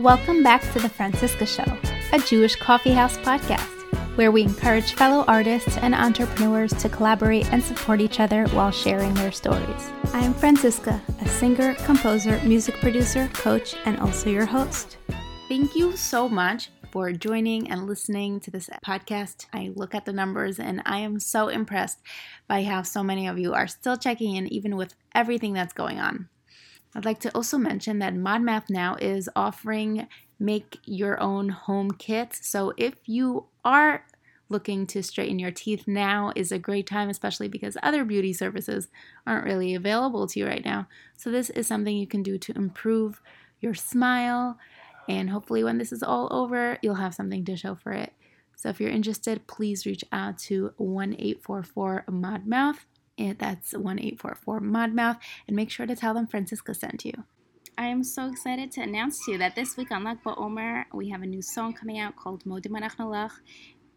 Welcome back to The Franciska Show, a Jewish coffeehouse podcast where we encourage fellow artists and entrepreneurs to collaborate and support each other while sharing their stories. I am Franciska, a singer, composer, music producer, coach, and also your host. Thank you so much for joining and listening to this podcast. I look at the numbers and I am so impressed by how so many of you are still checking in, even with everything that's going on. I'd like to also mention that ModMouth now is offering make your own home kits. So if you are looking to straighten your teeth, now is a great time, especially because other beauty services aren't really available to you right now. So this is something you can do to improve your smile. And hopefully, when this is all over, you'll have something to show for it. So if you're interested, please reach out to 1844 ModMouth it, that's 1844 Modmouth, and make sure to tell them Franciska sent you. I am so excited to announce to you that this week on Lag BaOmer, we have a new song coming out called Modim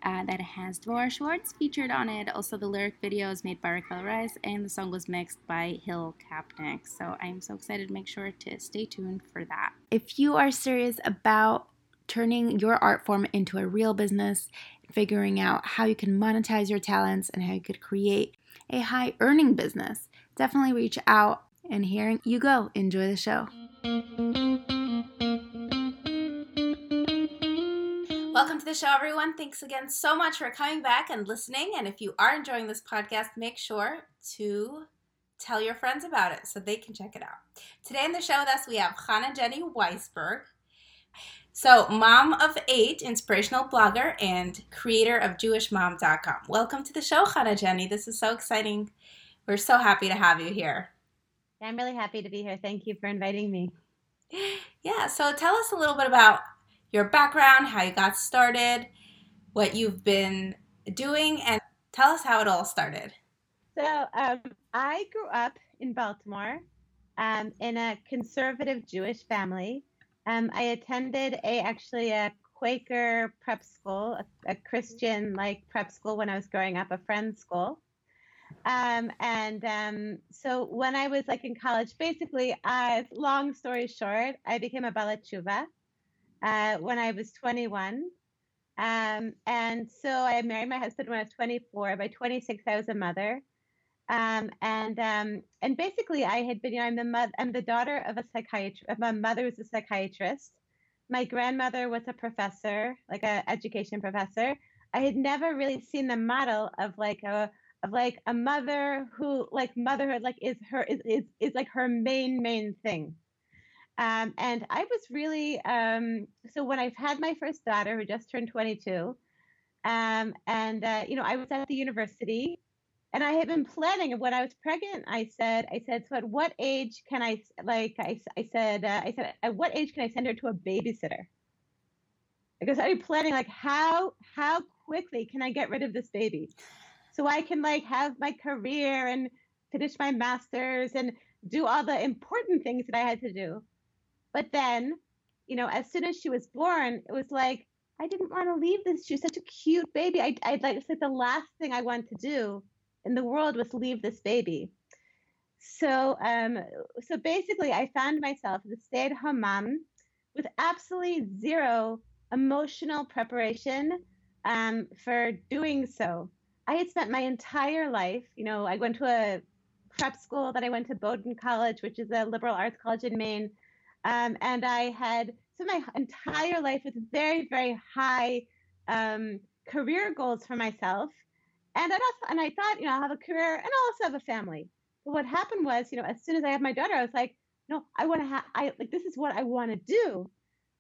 uh, that has Dvorah Schwartz featured on it. Also, the lyric video is made by Raquel Rice, and the song was mixed by Hill Kapnick. So I am so excited to make sure to stay tuned for that. If you are serious about turning your art form into a real business, figuring out how you can monetize your talents and how you could create a high earning business, definitely reach out. And here you go. Enjoy the show. Welcome to the show, everyone. Thanks again so much for coming back and listening. And if you are enjoying this podcast, make sure to tell your friends about it so they can check it out. Today on the show with us, we have Chana Jenny Weisberg. So, mom of eight, inspirational blogger, and creator of JewishMom.com. Welcome to the show, Chana Jenny. This is so exciting. We're so happy to have you here. Yeah, I'm really happy to be here. Thank you for inviting me. Yeah, so tell us a little bit about your background, how you got started, what you've been doing, and tell us how it all started. So, um, I grew up in Baltimore um, in a conservative Jewish family. Um, I attended a actually a Quaker prep school, a, a, Christian like prep school when I was growing up, a friend's school. Um, and um, so when I was like in college, basically, uh, long story short, I became a Baal Teshuva uh, when I was 21. Um, and so I married my husband when I was 24. By 26, I was a mother. Um, and um, and basically, I had been. You know, I'm the mother. I'm the daughter of a psychiatrist. My mother was a psychiatrist. My grandmother was a professor, like an education professor. I had never really seen the model of like a of like a mother who like motherhood like is her is is, is like her main main thing. Um, and I was really um, so when I've had my first daughter who just turned 22, um, and uh, you know I was at the university and I had been planning. When I was pregnant, I said, I said, so at what age can I, like, I, I said, uh, I said, at what age can I send her to a babysitter? Because I was planning, like, how, how quickly can I get rid of this baby, so I can like have my career and finish my master's and do all the important things that I had to do. But then, you know, as soon as she was born, it was like I didn't want to leave this. She's such a cute baby. I, I'd like it's like the last thing I want to do in the world was leave this baby. So, um, so basically, I found myself a stay-at-home mom with absolutely zero emotional preparation um, for doing so. I had spent my entire life, you know, I went to a prep school, then I went to Bowdoin College, which is a liberal arts college in Maine, um, and I had spent my entire life with very, very high um, career goals for myself and I and I thought, you know, I'll have a career and I'll also have a family. But what happened was, you know, as soon as I had my daughter, I was like, no, I want to have, I like, this is what I want to do.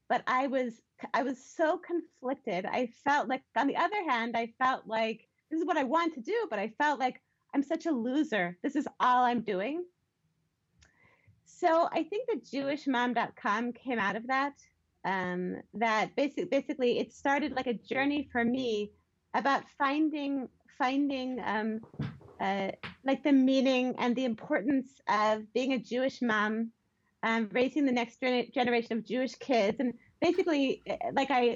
But I was, I was so conflicted. I felt like, on the other hand, I felt like this is what I want to do, but I felt like I'm such a loser. This is all I'm doing. So I think that JewishMom.com came out of that. Um, that basically, basically, it started like a journey for me about finding finding um, uh, like the meaning and the importance of being a Jewish mom, um, raising the next generation of Jewish kids, and basically, eh, like I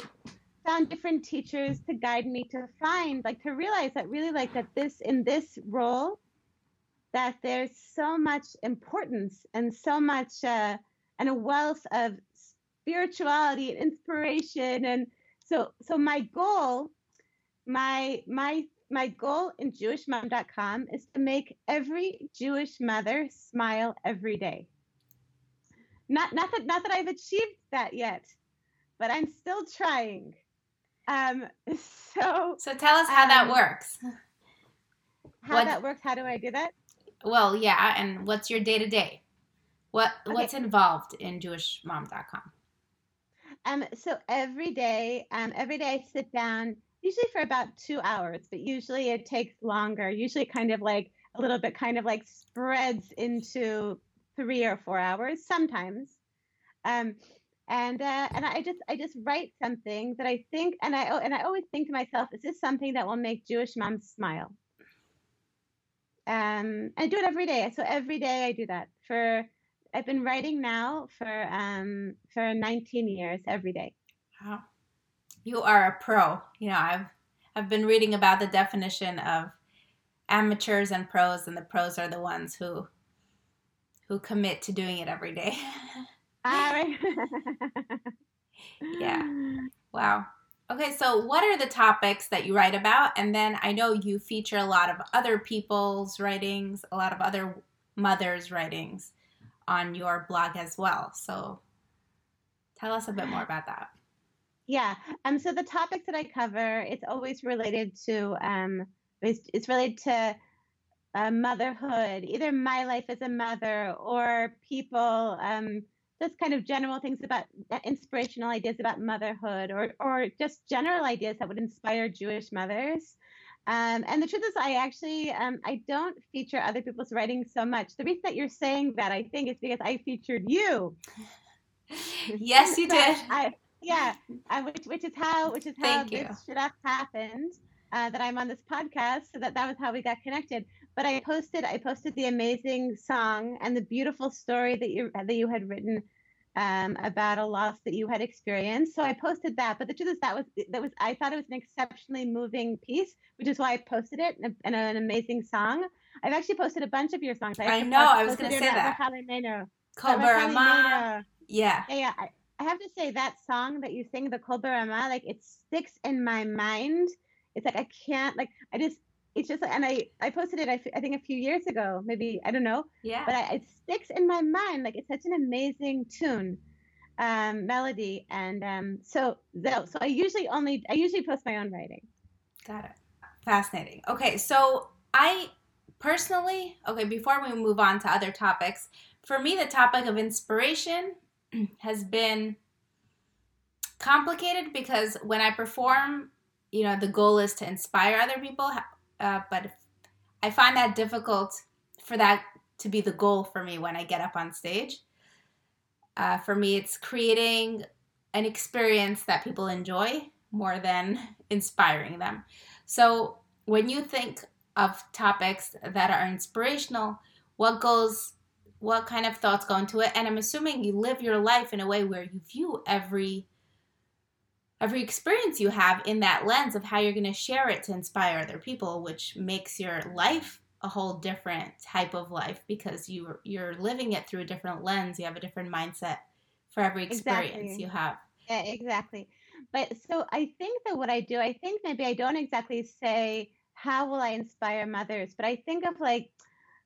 found different teachers to guide me to find, like to realize that really, like that this in this role, that there's so much importance and so much uh, and a wealth of spirituality and inspiration. And so so my goal my my my goal in jewishmom.com is to make every jewish mother smile every day. Not not that not that i've achieved that yet but i'm still trying. Um so so tell us how um, that works. how what, that works how do i do that? Well yeah and what's your day to day what okay. what's involved in jewishmom.com um, so every day, um, every day I sit down, usually for about two hours, but usually it takes longer. Usually, kind of like a little bit, kind of like spreads into three or four hours sometimes. Um, and uh, and I just I just write something that I think, and I and I always think to myself, is this something that will make Jewish moms smile? Um, I do it every day. So every day I do that for I've been writing now for um for 19 years every day. Wow. You are a pro. You know, I've I've been reading about the definition of amateurs and pros and the pros are the ones who who commit to doing it every day. Ah, yeah. Wow. Okay, so what are the topics that you write about? And then I know you feature a lot of other people's writings, a lot of other mothers' writings on your blog as well. So tell us a bit more about that. Yeah. Um. So the topics that I cover, it's always related to um. It's, it's related to uh, motherhood, either my life as a mother or people. Um. Just kind of general things about uh, inspirational ideas about motherhood, or or just general ideas that would inspire Jewish mothers. Um, and the truth is, I actually um, I don't feature other people's writing so much. The reason that you're saying that, I think, is because I featured you. yes, you did. I, yeah, uh, which, which is how which is how Thank this you. should have happened. Uh, that I'm on this podcast, so that that was how we got connected. But I posted I posted the amazing song and the beautiful story that you that you had written um, about a loss that you had experienced. So I posted that. But the truth is, that was that was I thought it was an exceptionally moving piece, which is why I posted it and, and an amazing song. I've actually posted a bunch of your songs. I, I know. I was going to say that. Kol Yeah. Yeah, yeah. I, I have to say that song that you sing, the Kol Barama, like it sticks in my mind. It's like I can't like I just it's just and I I posted it I, I think a few years ago maybe I don't know yeah but I, it sticks in my mind like it's such an amazing tune um, melody and um, so so I usually only I usually post my own writing. Got it. Fascinating. Okay, so I personally okay before we move on to other topics for me the topic of inspiration has been complicated because when I perform you know the goal is to inspire other people uh, but I find that difficult for that to be the goal for me when I get up on stage. Uh, for me, it's creating an experience that people enjoy more than inspiring them. So when you think of topics that are inspirational, what goes, what kind of thoughts go into it? And I'm assuming you live your life in a way where you view every every experience you have in that lens of how you're going to share it to inspire other people which makes your life a whole different type of life because you you're living it through a different lens you have a different mindset for every experience exactly. you have yeah exactly but so i think that what i do i think maybe i don't exactly say how will i inspire mothers but i think of like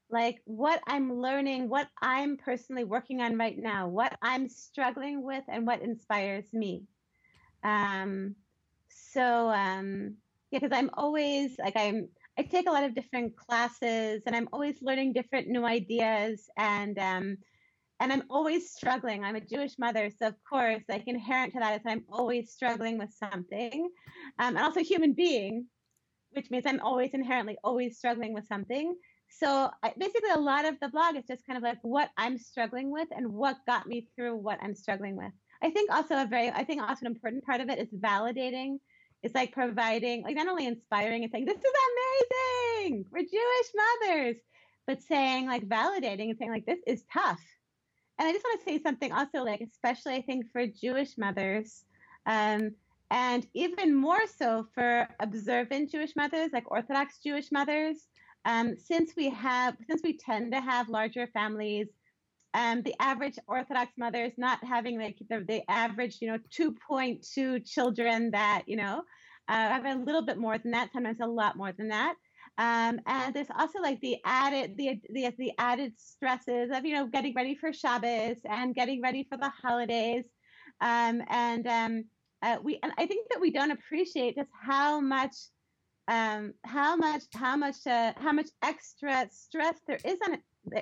like what i'm learning what i'm personally working on right now what i'm struggling with and what inspires me um, so um, yeah, because I'm always like I'm I take a lot of different classes and I'm always learning different new ideas and um, and I'm always struggling. I'm a Jewish mother, so of course, like inherent to that is I'm always struggling with something, um, and also human being, which means I'm always inherently always struggling with something. So I, basically, a lot of the blog is just kind of like what I'm struggling with and what got me through what I'm struggling with. I think also a very, I think also an important part of it is validating. It's like providing, like not only inspiring and saying, this is amazing, we're Jewish mothers, but saying like validating and saying like, this is tough. And I just want to say something also like, especially I think for Jewish mothers, um, and even more so for observant Jewish mothers, like Orthodox Jewish mothers, um, since we have, since we tend to have larger families, um, the average Orthodox mother is not having like the, the average, you know, 2.2 children that, you know, uh, have a little bit more than that, sometimes a lot more than that. Um, and there's also like the added the, the the added stresses of you know getting ready for Shabbos and getting ready for the holidays, um, and um, uh, we and I think that we don't appreciate just how much um, how much how much uh, how much extra stress there is on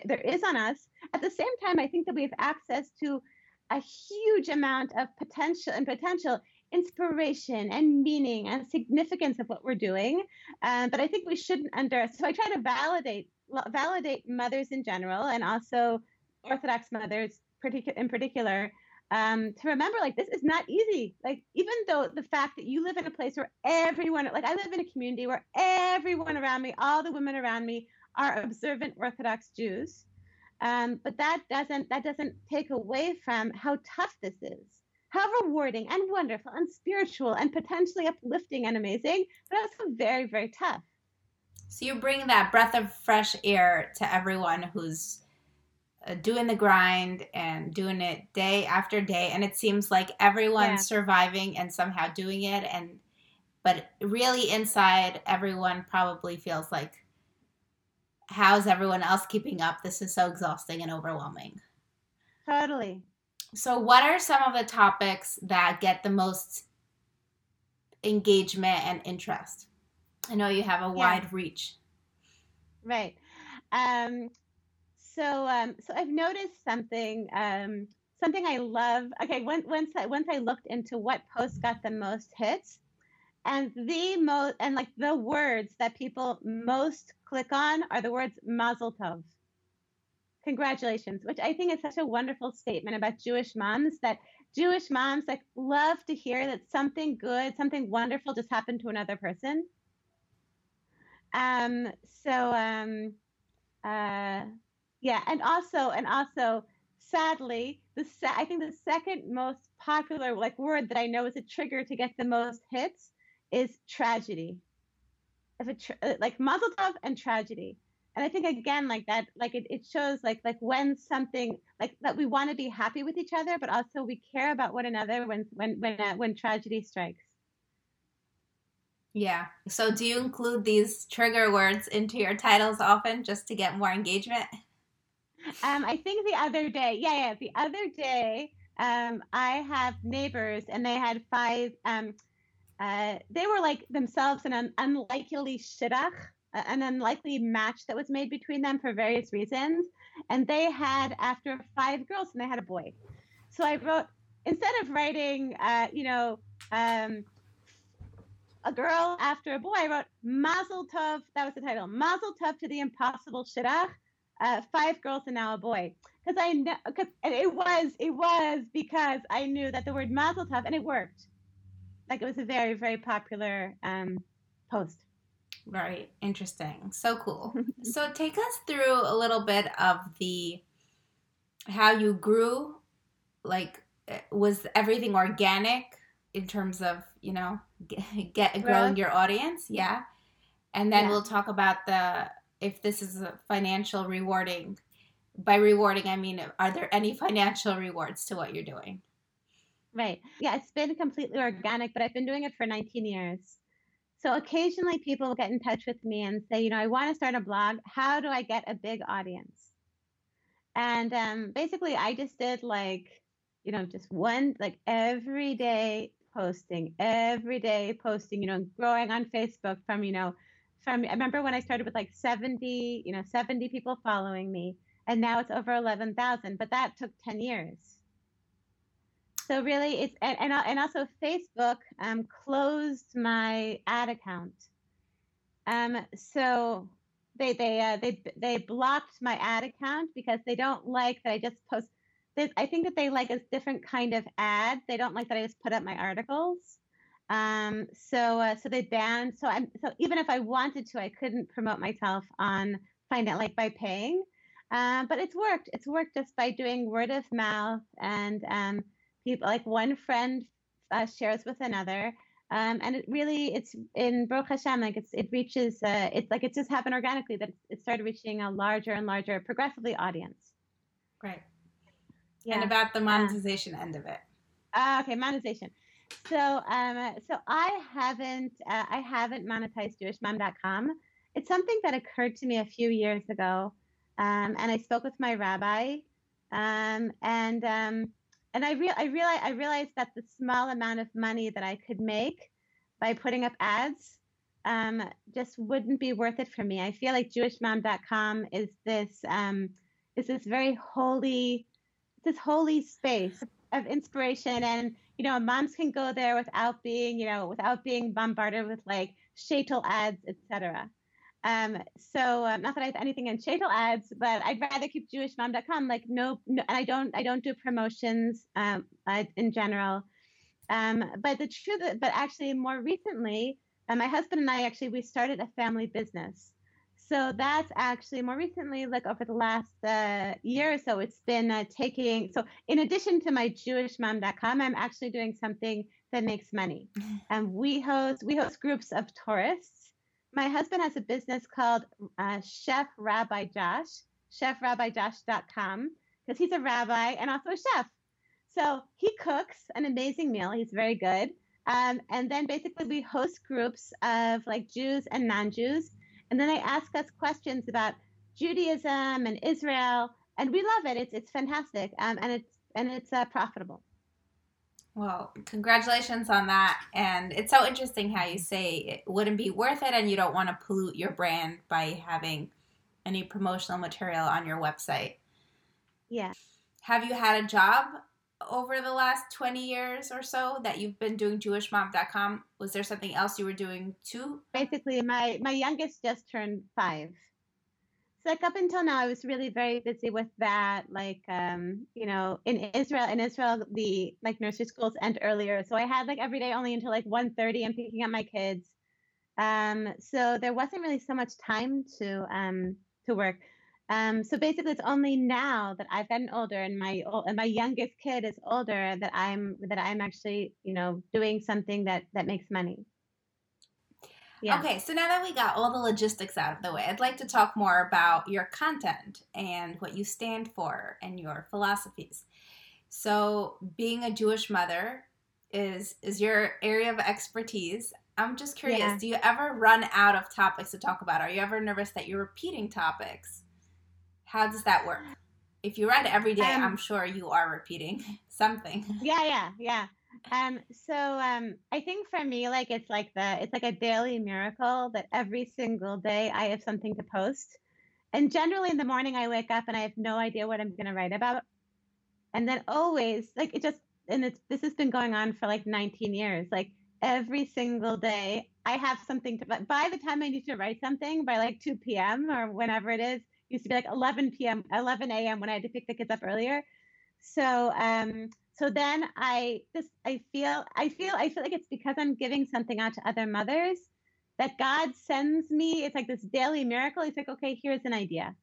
there is on us. At the same time, I think that we have access to a huge amount of potential and potential inspiration and meaning and significance of what we're doing. Um, but I think we shouldn't under. So I try to validate validate mothers in general and also Orthodox mothers in particular um, to remember like this is not easy. Like even though the fact that you live in a place where everyone like I live in a community where everyone around me, all the women around me are observant Orthodox Jews. Um, but that doesn't that doesn't take away from how tough this is, how rewarding and wonderful and spiritual and potentially uplifting and amazing, but also very very tough. So you bring that breath of fresh air to everyone who's doing the grind and doing it day after day and it seems like everyone's yeah. surviving and somehow doing it and but really inside everyone probably feels like how's everyone else keeping up? This is so exhausting and overwhelming. Totally. So what are some of the topics that get the most engagement and interest? I know you have a wide reach. Right. Um so um, so I've noticed something um, something I love. Okay, once once I once I looked into what posts got the most hits, and the most and like the words that people most click on are the words Mazel Tov. Congratulations, which I think is such a wonderful statement about Jewish moms that Jewish moms like love to hear that something good, something wonderful just happened to another person. Um, so um, uh, yeah, and also and also sadly, the se- I think the second most popular like word that I know is a trigger to get the most hits is tragedy. If a tra- uh, like Mazel Tov and tragedy. And I think again like that like it, it shows like like when something like that we want to be happy with each other but also we care about one another when when when uh, when tragedy strikes. Yeah. So do you include these trigger words into your titles often just to get more engagement? Um, I think the other day, yeah, yeah, the other day, um, I have neighbors and they had five. Um, uh, they were like themselves an un- unlikely shidduch, an unlikely match that was made between them for various reasons. And they had after five girls and they had a boy. So I wrote instead of writing, uh, you know, um, a girl after a boy, I wrote Mazel Tov. That was the title. Mazel Tov to the impossible shidduch uh, five girls and now a boy because I know because it was it was because I knew that the word Mazel Tov and it worked. Like it was a very very popular um, post. Very interesting. So cool. so take us through a little bit of the how you grew. Like was everything organic in terms of you know get, get growing your audience? Yeah. And then yeah. we'll talk about the if this is a financial rewarding by rewarding i mean are there any financial rewards to what you're doing? Right. Yeah it's been completely organic but i've been doing it for 19 years. So occasionally people get in touch with me and say you know i want to start a blog. How do i get a big audience? And um, basically i just did like you know just one like every day posting every day posting you know growing on facebook from you know from I remember when I started with like 70, you know, 70 people following me, and now it's over 11,000. But that took 10 years. So really, it's and and, and also Facebook um, closed my ad account. Um, so they they uh, they they blocked my ad account because they don't like that I just post. I think that they like a different kind of ad. They don't like that I just put up my articles. Um, so uh, so they banned. So I'm so even if I wanted to, I couldn't promote myself on Find Out like by paying. Um, but it's worked. It's worked just by doing word of mouth and um, people like one friend uh, shares with another. Um, and it really, it's in Baruch Hashem, like it's, it reaches, uh, it's like it just happened organically that it started reaching a larger and larger, progressively audience. Right. Yeah. and about the monetization end of it. Uh, okay, monetization. So, um, so I haven't, uh, I haven't monetized JewishMom.com. It's something that occurred to me a few years ago, um, and I spoke with my rabbi, um, and um, and I real I realized I realized that the small amount of money that I could make by putting up ads um, just wouldn't be worth it for me. I feel like JewishMom.com is this um, is this very holy this holy space of inspiration and you know moms can go there without being you know without being bombarded with like shaitel ads etc um, so uh, not that I have anything in shaitel ads, but I'd rather keep JewishMom.com. Like no, no, and I don't I don't do promotions um, uh, in general. Um, but the truth, but actually more recently, uh, my husband and I actually we started a family business. So that's actually more recently, like over the last uh, year or so, it's been uh, taking. So in addition to my JewishMom.com, I'm actually doing something that makes money, and we host we host groups of tourists my husband has a business called uh, Chef Rabbi Josh, chefrabbijosh.com, because he's a rabbi and also a chef. So he cooks an amazing meal. He's very good. Um, and then basically we host groups of like Jews and non-Jews, and then they ask us questions about Judaism and Israel, and we love it. It's it's fantastic, um, and it's and it's uh, profitable. Well, congratulations on that. And it's so interesting how you say it wouldn't be worth it and you don't want to pollute your brand by having any promotional material on your website. Yeah. Have you had a job over the last 20 years or so that you've been doing jewishmom.com? Was there something else you were doing too? Basically, my my youngest just turned 5 so like up until now, I was really very busy with that. Like, um, you know, in Israel, in Israel, the like nursery schools end earlier, so I had like every day only until like 1.30 I'm picking up my kids. Um, so there wasn't really so much time to um to work. Um, so basically, it's only now that I've gotten older and my and my youngest kid is older that I'm that I'm actually you know doing something that that makes money. Yeah. Okay, so now that we got all the logistics out of the way, I'd like to talk more about your content and what you stand for and your philosophies. So, being a Jewish mother is is your area of expertise. I'm just curious, yeah. do you ever run out of topics to talk about? Are you ever nervous that you're repeating topics? How does that work? If you write every day, um, I'm sure you are repeating something. Yeah, yeah, yeah. Um, so um, I think for me, like it's like the it's like a daily miracle that every single day I have something to post. And generally in the morning I wake up and I have no idea what I'm gonna write about. And then always like it just and it's this has been going on for like 19 years. Like every single day I have something to but by the time I need to write something by like 2 p.m. or whenever it is, used to be like 11 p.m. 11 a.m. when I had to pick the kids up earlier. So um so then I just I feel I feel I feel like it's because I'm giving something out to other mothers that God sends me. It's like this daily miracle. He's like, okay, here's an idea.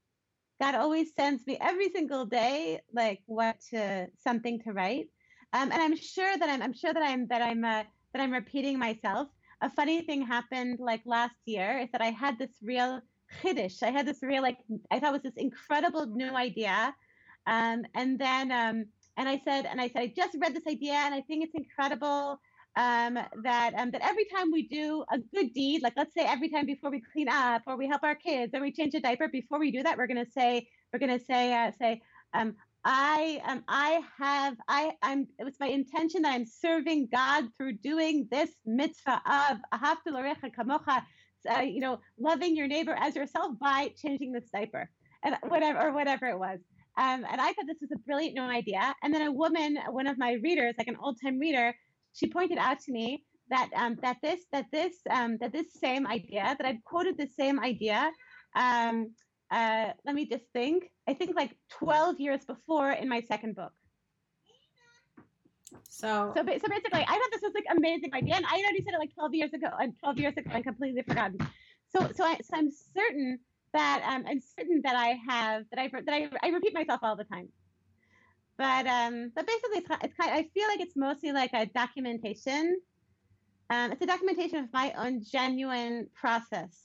God always sends me every single day, like what to something to write. Um, and I'm sure that I'm I'm sure that I'm that I'm uh, that I'm repeating myself. A funny thing happened like last year is that I had this real chiddush. I had this real like I thought was this incredible new idea. Um, and then um, and I said, and I said, I just read this idea, and I think it's incredible um, that um, that every time we do a good deed, like let's say every time before we clean up or we help our kids or we change a diaper, before we do that, we're gonna say we're gonna say uh, say um, I um, I have I I'm it was my intention that I'm serving God through doing this mitzvah of kamocha, uh, you know, loving your neighbor as yourself by changing this diaper and whatever or whatever it was. Um, and I thought this was a brilliant new idea. And then a woman, one of my readers, like an old time reader, she pointed out to me that um, that this that this um, that this same idea that I'd quoted the same idea. Um, uh, let me just think. I think like 12 years before in my second book. So, so, so basically, I thought this was like amazing idea, and I already said it like 12 years ago. And 12 years ago, I completely forgotten. So, so, I, so I'm certain that um, I'm certain that I have that I that I, I repeat myself all the time. But um, but basically, it's, it's kind. Of, I feel like it's mostly like a documentation. Um, it's a documentation of my own genuine process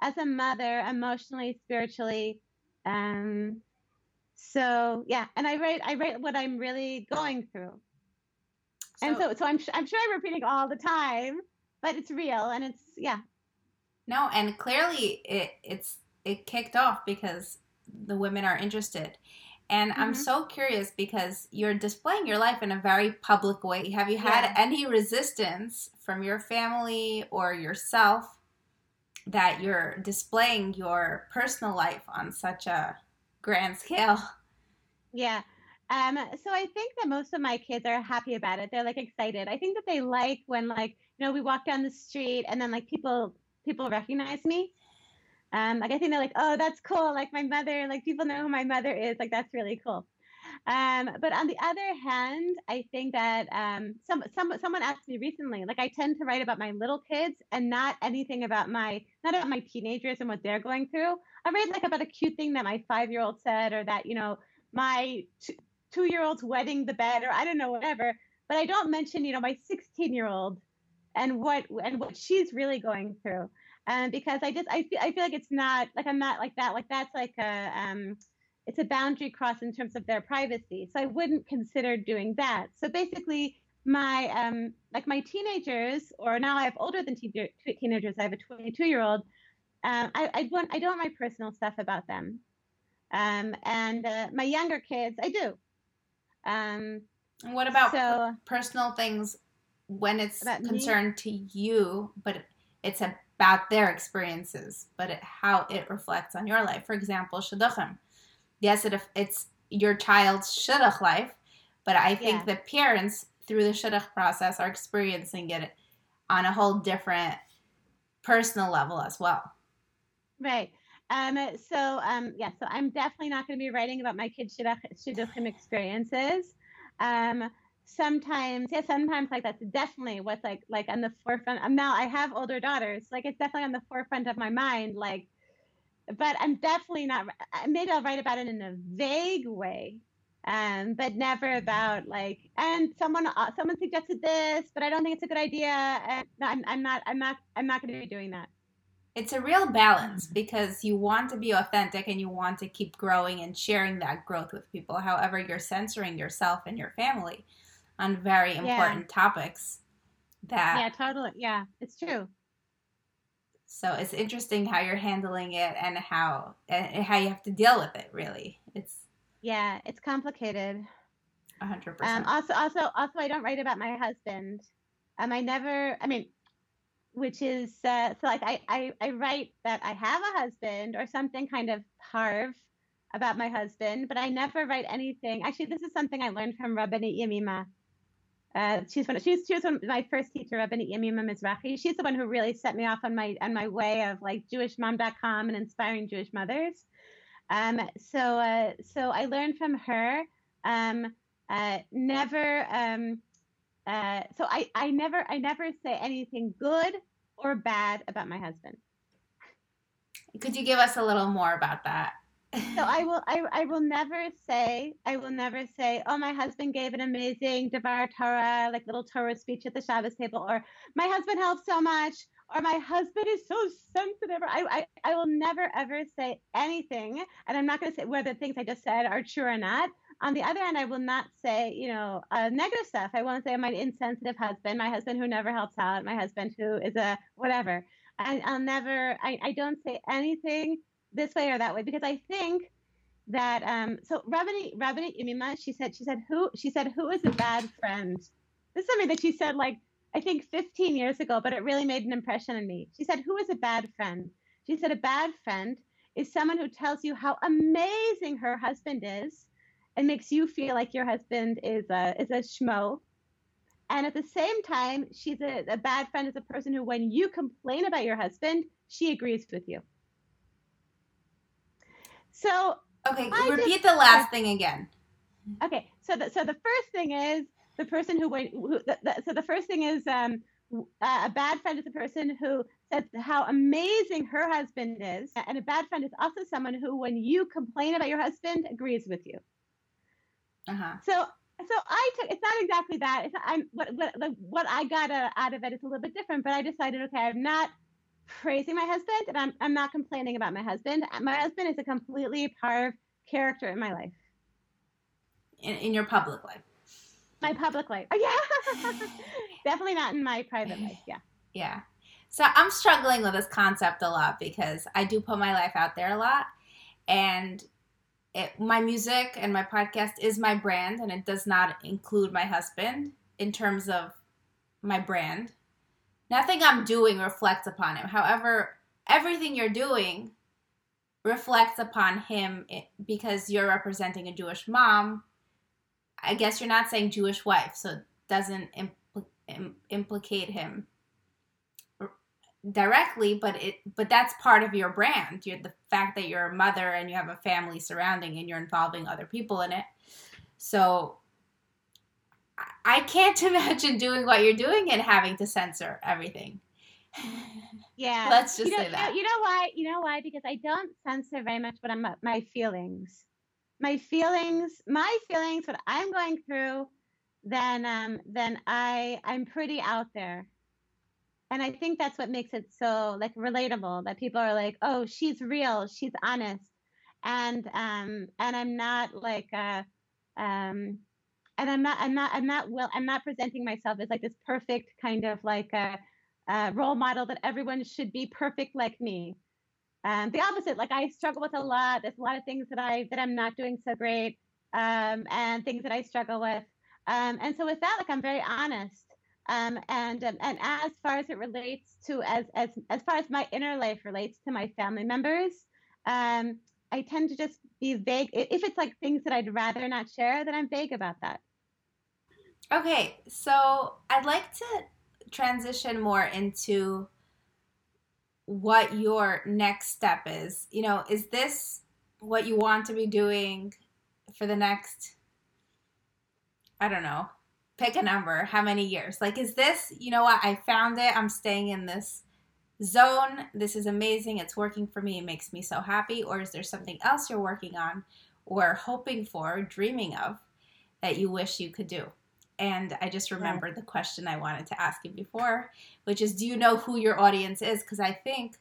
as a mother, emotionally, spiritually. Um, So yeah, and I write I write what I'm really going through. So, and so so I'm I'm sure I'm repeating all the time, but it's real and it's yeah. No, and clearly it it's it kicked off because the women are interested. And mm-hmm. I'm so curious because you're displaying your life in a very public way. Have you had yeah. any resistance from your family or yourself that you're displaying your personal life on such a grand scale? Yeah. Um, so I think that most of my kids are happy about it. They're like excited. I think that they like when like, you know, we walk down the street and then like people people recognize me. Um, like I think they're like, oh, that's cool. Like my mother, like people know who my mother is. Like that's really cool. Um, but on the other hand, I think that um, some, some someone asked me recently, like I tend to write about my little kids and not anything about my not about my teenagers and what they're going through. I write like about a cute thing that my five year old said, or that you know my two year old's wetting the bed, or I don't know whatever. But I don't mention you know my 16 year old and what and what she's really going through um, because I just I feel I feel like it's not like I'm not like that. Like that's like a um, it's a boundary cross in terms of their privacy. So I wouldn't consider doing that. So basically, my um, like my teenagers, or now I have older than te- teenagers. I have a 22 year old. Um, I I want I don't want my personal stuff about them, um, and uh, my younger kids I do. Um, and what about so, personal things when it's concerned me? to you, but it's about their experiences, but it, how it reflects on your life. For example, shidduchim. Yes, it, it's your child's shidduch life, but I think yeah. the parents through the shidduch process are experiencing it on a whole different personal level as well. Right. Um, so um, yeah, so I'm definitely not going to be writing about my kids' shidduchim experiences. Um, sometimes yeah sometimes like that's definitely what's like like on the forefront um, now i have older daughters like it's definitely on the forefront of my mind like but i'm definitely not maybe i'll write about it in a vague way um, but never about like and someone uh, someone suggested this but i don't think it's a good idea and no, I'm, I'm not i'm not i'm not going to be doing that it's a real balance because you want to be authentic and you want to keep growing and sharing that growth with people however you're censoring yourself and your family on very important yeah. topics that yeah totally. Yeah it's true. So it's interesting how you're handling it and how and how you have to deal with it really. It's yeah it's complicated. 100% um, also also also i don't write about my husband. Um i never i mean which is uh, so like I, I i write that i have a husband or something kind of harv about my husband but i never write anything actually this is something i learned from Rabbanit Yemima uh, she's one. She's she was one, my first teacher, Rabbanit Yemima Mizrahi. She's the one who really set me off on my on my way of like JewishMom.com and inspiring Jewish mothers. Um, so uh, so I learned from her. Um, uh, never. Um, uh, so I I never I never say anything good or bad about my husband. Could you give us a little more about that? so I will I, I will never say I will never say oh my husband gave an amazing Devar Torah like little Torah speech at the Shabbos table or my husband helped so much or my husband is so sensitive I, I I will never ever say anything and I'm not going to say whether things I just said are true or not on the other hand I will not say you know uh, negative stuff. I won't say my insensitive husband my husband who never helps out my husband who is a whatever. I, I'll never I, I don't say anything this way or that way because I think that um so Rabbanit Rabbanit Yemima she said she said who she said who is a bad friend? This is something that she said like I think 15 years ago but it really made an impression on me. She said who is a bad friend? She said a bad friend is someone who tells you how amazing her husband is and makes you feel like your husband is a is a schmo and at the same time she's a, a bad friend is a person who when you complain about your husband she agrees with you so okay, repeat the last thing again. Okay, so the so the first thing is the person who went. Who, the, the, so the first thing is um, a bad friend is a person who says how amazing her husband is, and a bad friend is also someone who, when you complain about your husband, agrees with you. Uh-huh. So so I took it's not exactly that. It's I'm what what what I got out of it is a little bit different, but I decided okay, I'm not praising my husband and I'm, I'm not complaining about my husband. My husband is a completely part character in my life. in, in your public life. My public life. Oh, yeah. Definitely not in my private life. Yeah. Yeah. So I'm struggling with this concept a lot because I do put my life out there a lot. And it, my music and my podcast is my brand, and it does not include my husband in terms of my brand. Nothing I'm doing reflects upon him. However, everything you're doing reflects upon him eh, because you're representing a Jewish mom. I guess you're not saying Jewish wife, so it doesn't impl- Im- implicate him directly but it but that's part of your brand. You're the fact that you're a mother and you have a family surrounding and you're involving other people in it. So i can't imagine doing what you're doing and having to censor everything. Yeah. Let's just you know, say that. you know why you know why? Because i don't censor very much but i'm my feelings. My feelings my feelings what i'm going through then um then i i'm pretty out there and i think that's what makes it so like relatable that people are like oh she's real. She's honest. And um and i'm not like uh um and i'm not i'm not i'm not well i'm not presenting myself as like this perfect kind of like a, a role model that everyone should be perfect like me. Um the opposite. Like i struggle with a lot. There's a lot of things that i that i'm not doing so great um and things that i struggle with. Um and so with that like i'm very honest um, and um, and as far as it relates to as as as far as my inner life relates to my family members, um, I tend to just be vague. If it's like things that I'd rather not share, then I'm vague about that. Okay, so I'd like to transition more into what your next step is. You know, is this what you want to be doing for the next I don't know, pick a number, how many years? Like, is this, you know what, I found it, I'm staying in this zone, this is amazing, it's working for me, it makes me so happy? Or is there something else you're working on or hoping for, dreaming of that you wish you could do? And I just remembered the question I wanted to ask you before, which is do you know who your audience is? Because I think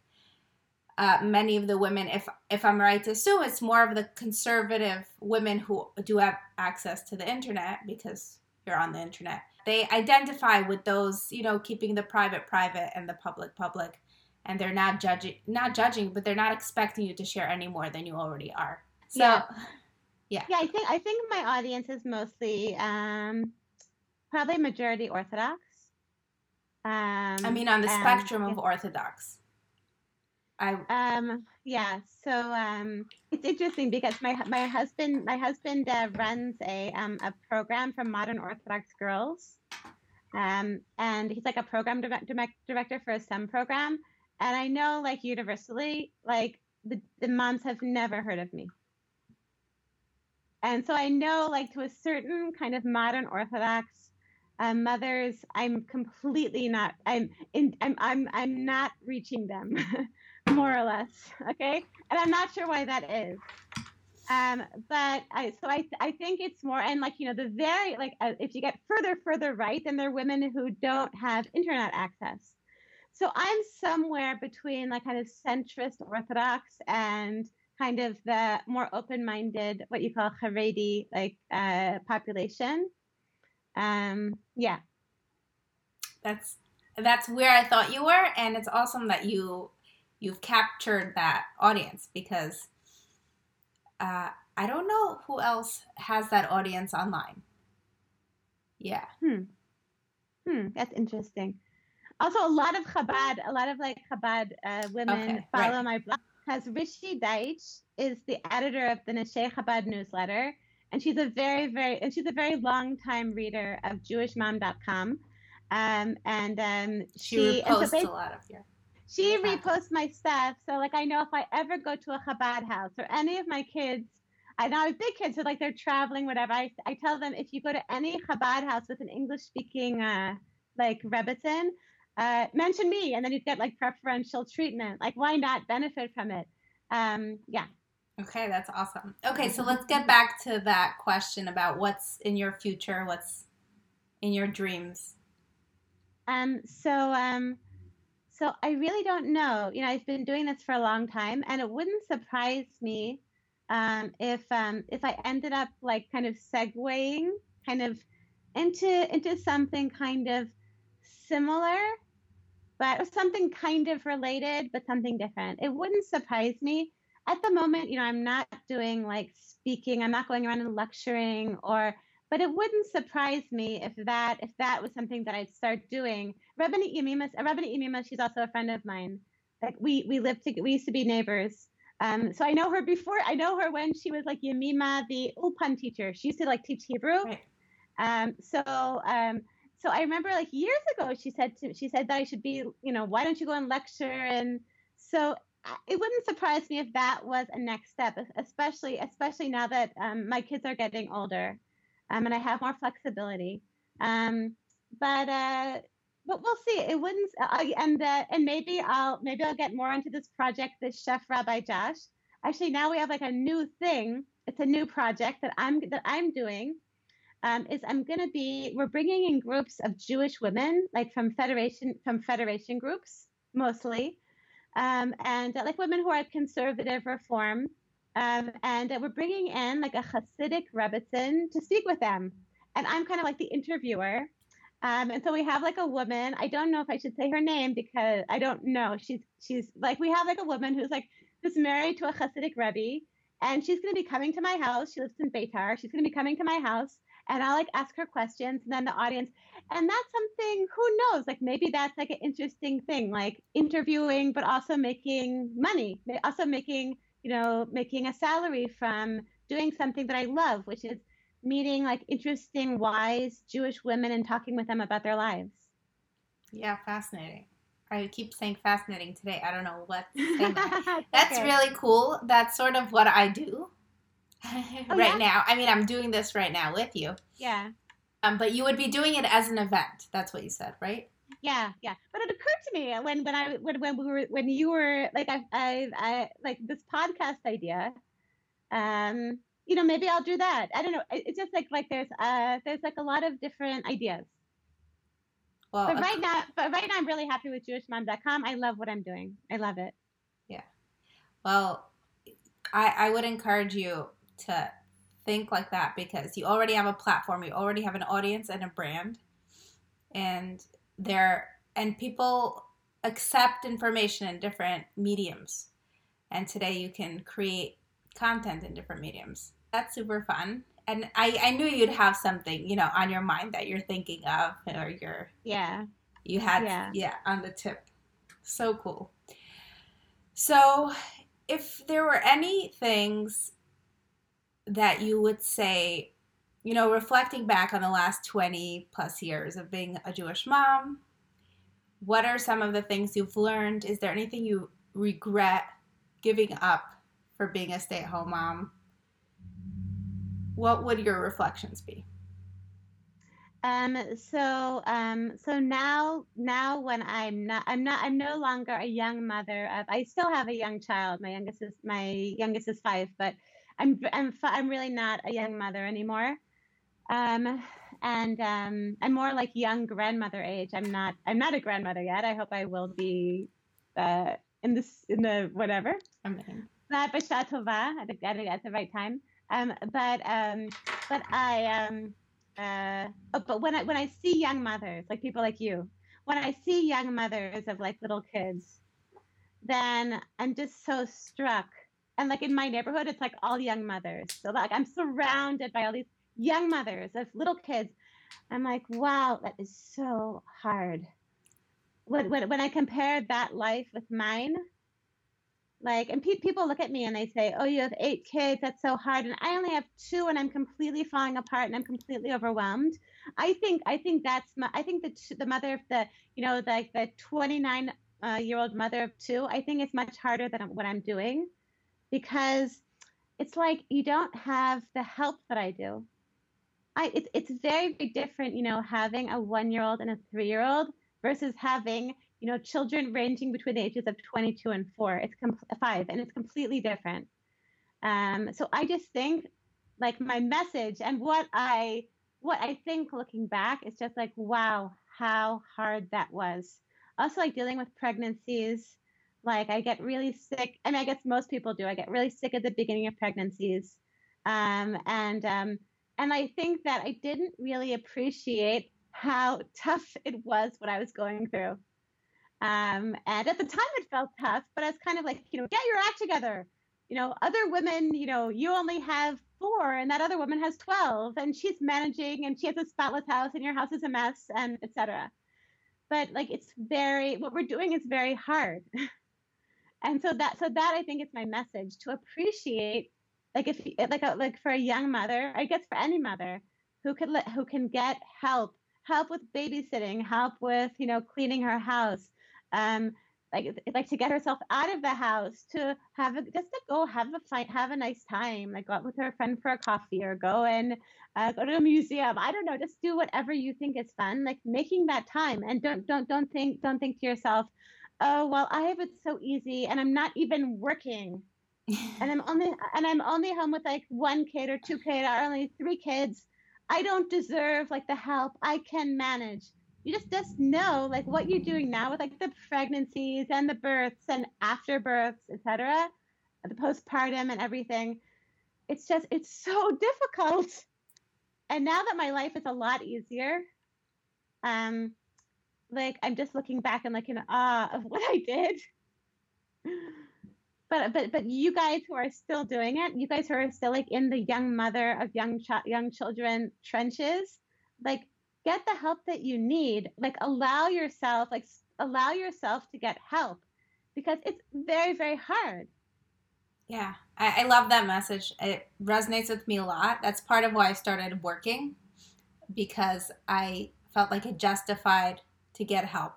uh, many of the women, if if I'm right to assume, it's more of the conservative women who do have access to the internet because you're on the internet. They identify with those, you know, keeping the private private and the public public, and they're not judging, not judging, but they're not expecting you to share any more than you already are. So, Yeah. yeah, Yeah, I think I think my audience is mostly um, probably majority Orthodox. Um, I mean, on the and- spectrum of Orthodox, I Um, yeah. So um, it's interesting because my my husband my husband uh, runs a um, a program for modern Orthodox girls, um, and he's like a program direct, direct, director for a STEM program. And I know, like universally, like the the moms have never heard of me. And so I know, like to a certain kind of modern Orthodox uh, mothers, I'm completely not. I'm in. I'm I'm I'm not reaching them. more or less. Okay, and I'm not sure why that is. Um, but I so I I think it's more and like you know the very like uh, if you get further further right, then there are women who don't have internet access. So I'm somewhere between like kind of centrist Orthodox and kind of the more open-minded, what you call Haredi like uh, population. Um, yeah. that's that's where I thought you were, and it's awesome that you you've captured that audience because uh, I don't know who else has that audience online. Yeah. Hmm, Hmm. that's interesting. Also, a lot of Chabad, a lot of like Chabad uh, women Okay, follow right. my blog. Has Rishe Deitsch is the editor of the Neshei Chabad newsletter, and she's a very, very, and she's a very long time reader of JewishMom.com. Um, and um, She, she, and so reposts a lot of your. She reposts my stuff. So like I know if I ever go to a Chabad house or any of my kids, I know I have big kids, so like they're traveling, whatever. I, I tell them if you go to any Chabad house with an English speaking uh like Rebbetzin, uh, mention me, and then you get like preferential treatment. Like why not benefit from it? Um, yeah. Okay, that's awesome. Okay, so let's get back to that question about what's in your future, what's in your dreams. Um, so um, so I really don't know. You know, I've been doing this for a long time, and it wouldn't surprise me um, if um, if I ended up like kind of segueing kind of into into something kind of similar, but something kind of related, but something different. It wouldn't surprise me. At the moment, you know, I'm not doing like speaking. I'm not going around and lecturing or but it wouldn't surprise me if that if that was something that I'd start doing. Rabbanit Yemima, Rabbanit Yemima, she's also a friend of mine. Like we we lived to, we used to be neighbors. Um, so I know her before. I know her when she was like Yemima, the Ulpan teacher. She used to like teach Hebrew. Right. Um, so um, so I remember like years ago, she said to she said that I should be, you know, why don't you go and lecture? And so it wouldn't surprise me if that was a next step, especially especially now that um, my kids are getting older, um, and I have more flexibility. Um, but uh, but we'll see. It wouldn't, uh, and and maybe I'll maybe I'll get more into this project, this Chef Rabbi Josh. Actually, now we have like a new thing. It's a new project that I'm that I'm doing. Um, is I'm to be we're bringing in groups of Jewish women, like from federation from federation groups mostly, um, and uh, like women who are conservative reform, um, and uh, we're bringing in like a Hasidic rebbetzin to speak with them, and I'm kind of like the interviewer um, and so we have like a woman. I don't know if I should say her name because I don't know. She's she's like we have like a woman who's like who's married to a Hasidic Rebbe, and she's going to be coming to my house. She lives in Beitar. She's going to be coming to my house, and I'll like ask her questions, and then the audience. And that's something who knows? Like maybe that's like an interesting thing, like interviewing, but also making money, also making you know making a salary from doing something that I love, which is meeting like interesting, wise Jewish women and talking with them about their lives. Yeah, fascinating. I keep saying fascinating today. I don't know what. That's okay. really cool. That's sort of what I do oh, right yeah? now. I mean, I'm doing this right now with you. Yeah. Um, but you would be doing it as an event. That's what you said, right? Yeah, yeah. But it occurred to me when when I when when we were when you were like I I, I like this podcast idea. Um, you know, maybe I'll do that. I don't know. It's just like like there's uh there's like a lot of different ideas. Well, but right now, but right now, I'm really happy with JewishMom.com. I love what I'm doing. I love it. Yeah. Well, I I would encourage you to think like that because you already have a platform, you already have an audience and a brand, and there and people accept information in different mediums. And today you can create content in different mediums that's super fun. And I, I knew you'd have something, you know, on your mind that you're thinking of or you're Yeah. You had yeah, yeah on the tip. So cool. So if there were any things that you would say, you know, reflecting back on the last 20 plus years of being a Jewish mom, what are some of the things you've learned? Is there anything you regret giving up for being a stay at home mom? What would your reflections be? Um, so, um, so now, now when I'm not, I'm not, I'm no longer a young mother of, I still have a young child. My youngest is, my youngest is five, but I'm, I'm, I'm really not a young mother anymore. Um, and, um, I'm more like young grandmother age. I'm not, I'm not a grandmother yet. I hope I will be, uh, in this, in the, whatever. Amen. Not Tova at the right time. Um, but um, but I um, uh, oh, but when I when I see young mothers like people like you, when I see young mothers of like little kids, then I'm just so struck. And like in my neighborhood, it's like all young mothers. So like I'm surrounded by all these young mothers of little kids. I'm like, wow, that is so hard. When, when, when I compare that life with mine, like and pe- people look at me and they say oh you have eight kids that's so hard and i only have two and i'm completely falling apart and i'm completely overwhelmed. I think i think that's my, i think the the mother of the you know like the 29 uh, year old mother of two i think it's much harder than what i'm doing because it's like you don't have the help that i do. I it's, it's very, very different you know having a one year old and a three year old versus having you know, children ranging between the ages of 22 and four. It's com- five, and it's completely different. Um, so I just think, like, my message and what I what I think looking back is just like, wow, how hard that was. Also, like dealing with pregnancies, Like I get really sick. I mean, I guess most people do. I get really sick at the beginning of pregnancies, um, and um, and I think that I didn't really appreciate how tough it was what I was going through. Um, and at the time, it felt tough, but I was kind of like, you know, get your act together. You know, other women, you know, you only have four, and that other woman has twelve, and she's managing, and she has a spotless house, and your house is a mess, and etc. But like, it's very what we're doing is very hard. and so that so that I think is my message to appreciate like if like a, like for a young mother, I guess for any mother who could who can get help, help with babysitting, help with you know cleaning her house, um, like like to get herself out of the house, to have a, just to go have a fight, have a nice time, like go out with her friend for a coffee or go and uh, go to a museum. I don't know, just do whatever you think is fun, like making that time, and don't don't don't think don't think to yourself, oh well, I have it so easy, and I'm not even working and I'm only and I'm only home with like one kid or two kids or only three kids. I don't deserve like the help. I can manage. You just just know like what you're doing now with like the pregnancies and the births and after births, etc., the postpartum and everything. It's just it's so difficult. And now that my life is a lot easier, um, like I'm just looking back and like in awe of what I did but but but you guys who are still doing it, you guys who are still like in the young mother of young ch- young children trenches, like get the help that you need. Like allow yourself, like allow yourself to get help because it's very very hard. Yeah, I, I love that message. It resonates with me a lot. That's part of why I started working because I felt like it justified to get help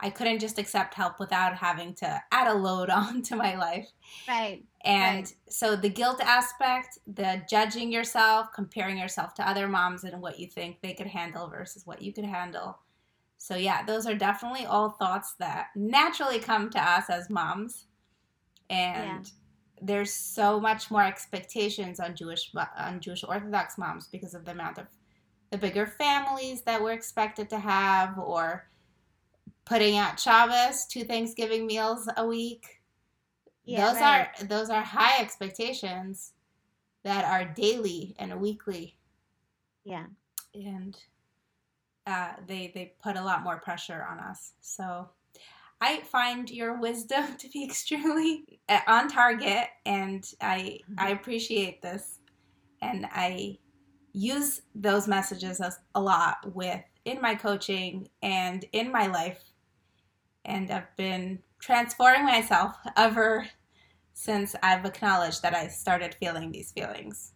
I couldn't just accept help without having to add a load on to my life. Right. And right. so the guilt aspect, the judging yourself, comparing yourself to other moms and what you think they could handle versus what you could handle. So yeah, those are definitely all thoughts that naturally come to us as moms. And yeah. there's so much more expectations on Jewish on Jewish Orthodox moms because of the amount of the bigger families that we're expected to have or putting out Shabbos, two Thanksgiving meals a week. Yeah, those right. are those are high expectations that are daily and weekly. Yeah. And uh, they they put a lot more pressure on us. So I find your wisdom to be extremely uh, on target, and I mm-hmm. I appreciate this, and I use those messages a lot with in my coaching and in my life and I've been transforming myself ever since I've acknowledged that I started feeling these feelings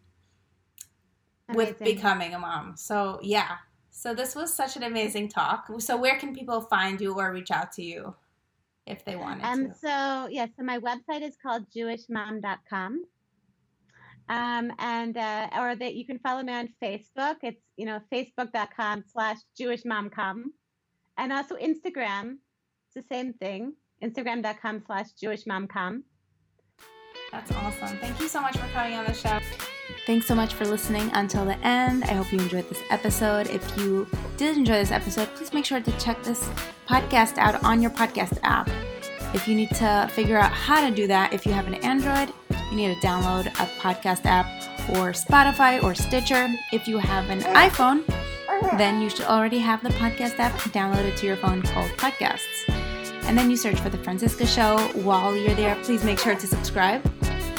amazing. with becoming a mom. So, yeah. So, this was such an amazing talk. So, where can people find you or reach out to you if they wanted to? um, to? So, yeah, so my website is called jewishmom.com. Um, and uh, or that you can follow me on Facebook. It's you know facebook.com slash jewishmomcom, and also Instagram it's the same thing. Instagram.com slash jewishmomcom. That's awesome. Thank you so much for coming on the show. Thanks so much for listening until the end. I hope you enjoyed this episode. If you did enjoy this episode, please make sure to check this podcast out on your podcast app. If you need to figure out how to do that, if you have an Android, you need to download a podcast app or Spotify or Stitcher. If you have an iPhone, then you should already have the podcast app downloaded to your phone called Podcasts and then you search for The Franciska Show. While you're there, please make sure to subscribe.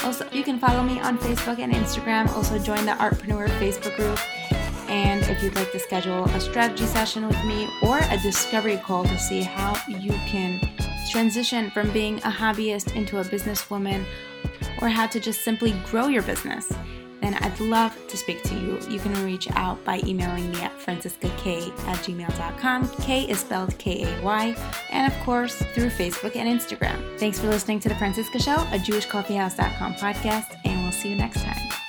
Also, you can follow me on Facebook and Instagram. Also, join the Artpreneur Facebook group. And if you'd like to schedule a strategy session with me or a discovery call to see how you can transition from being a hobbyist into a businesswoman or how to just simply grow your business, then I'd love to speak to you. You can reach out by emailing me at franciskak at gmail.com. K is spelled K A Y, and of course through Facebook and Instagram. Thanks for listening to The Franciska Show, a JewishCoffeehouse.com podcast, and we'll see you next time.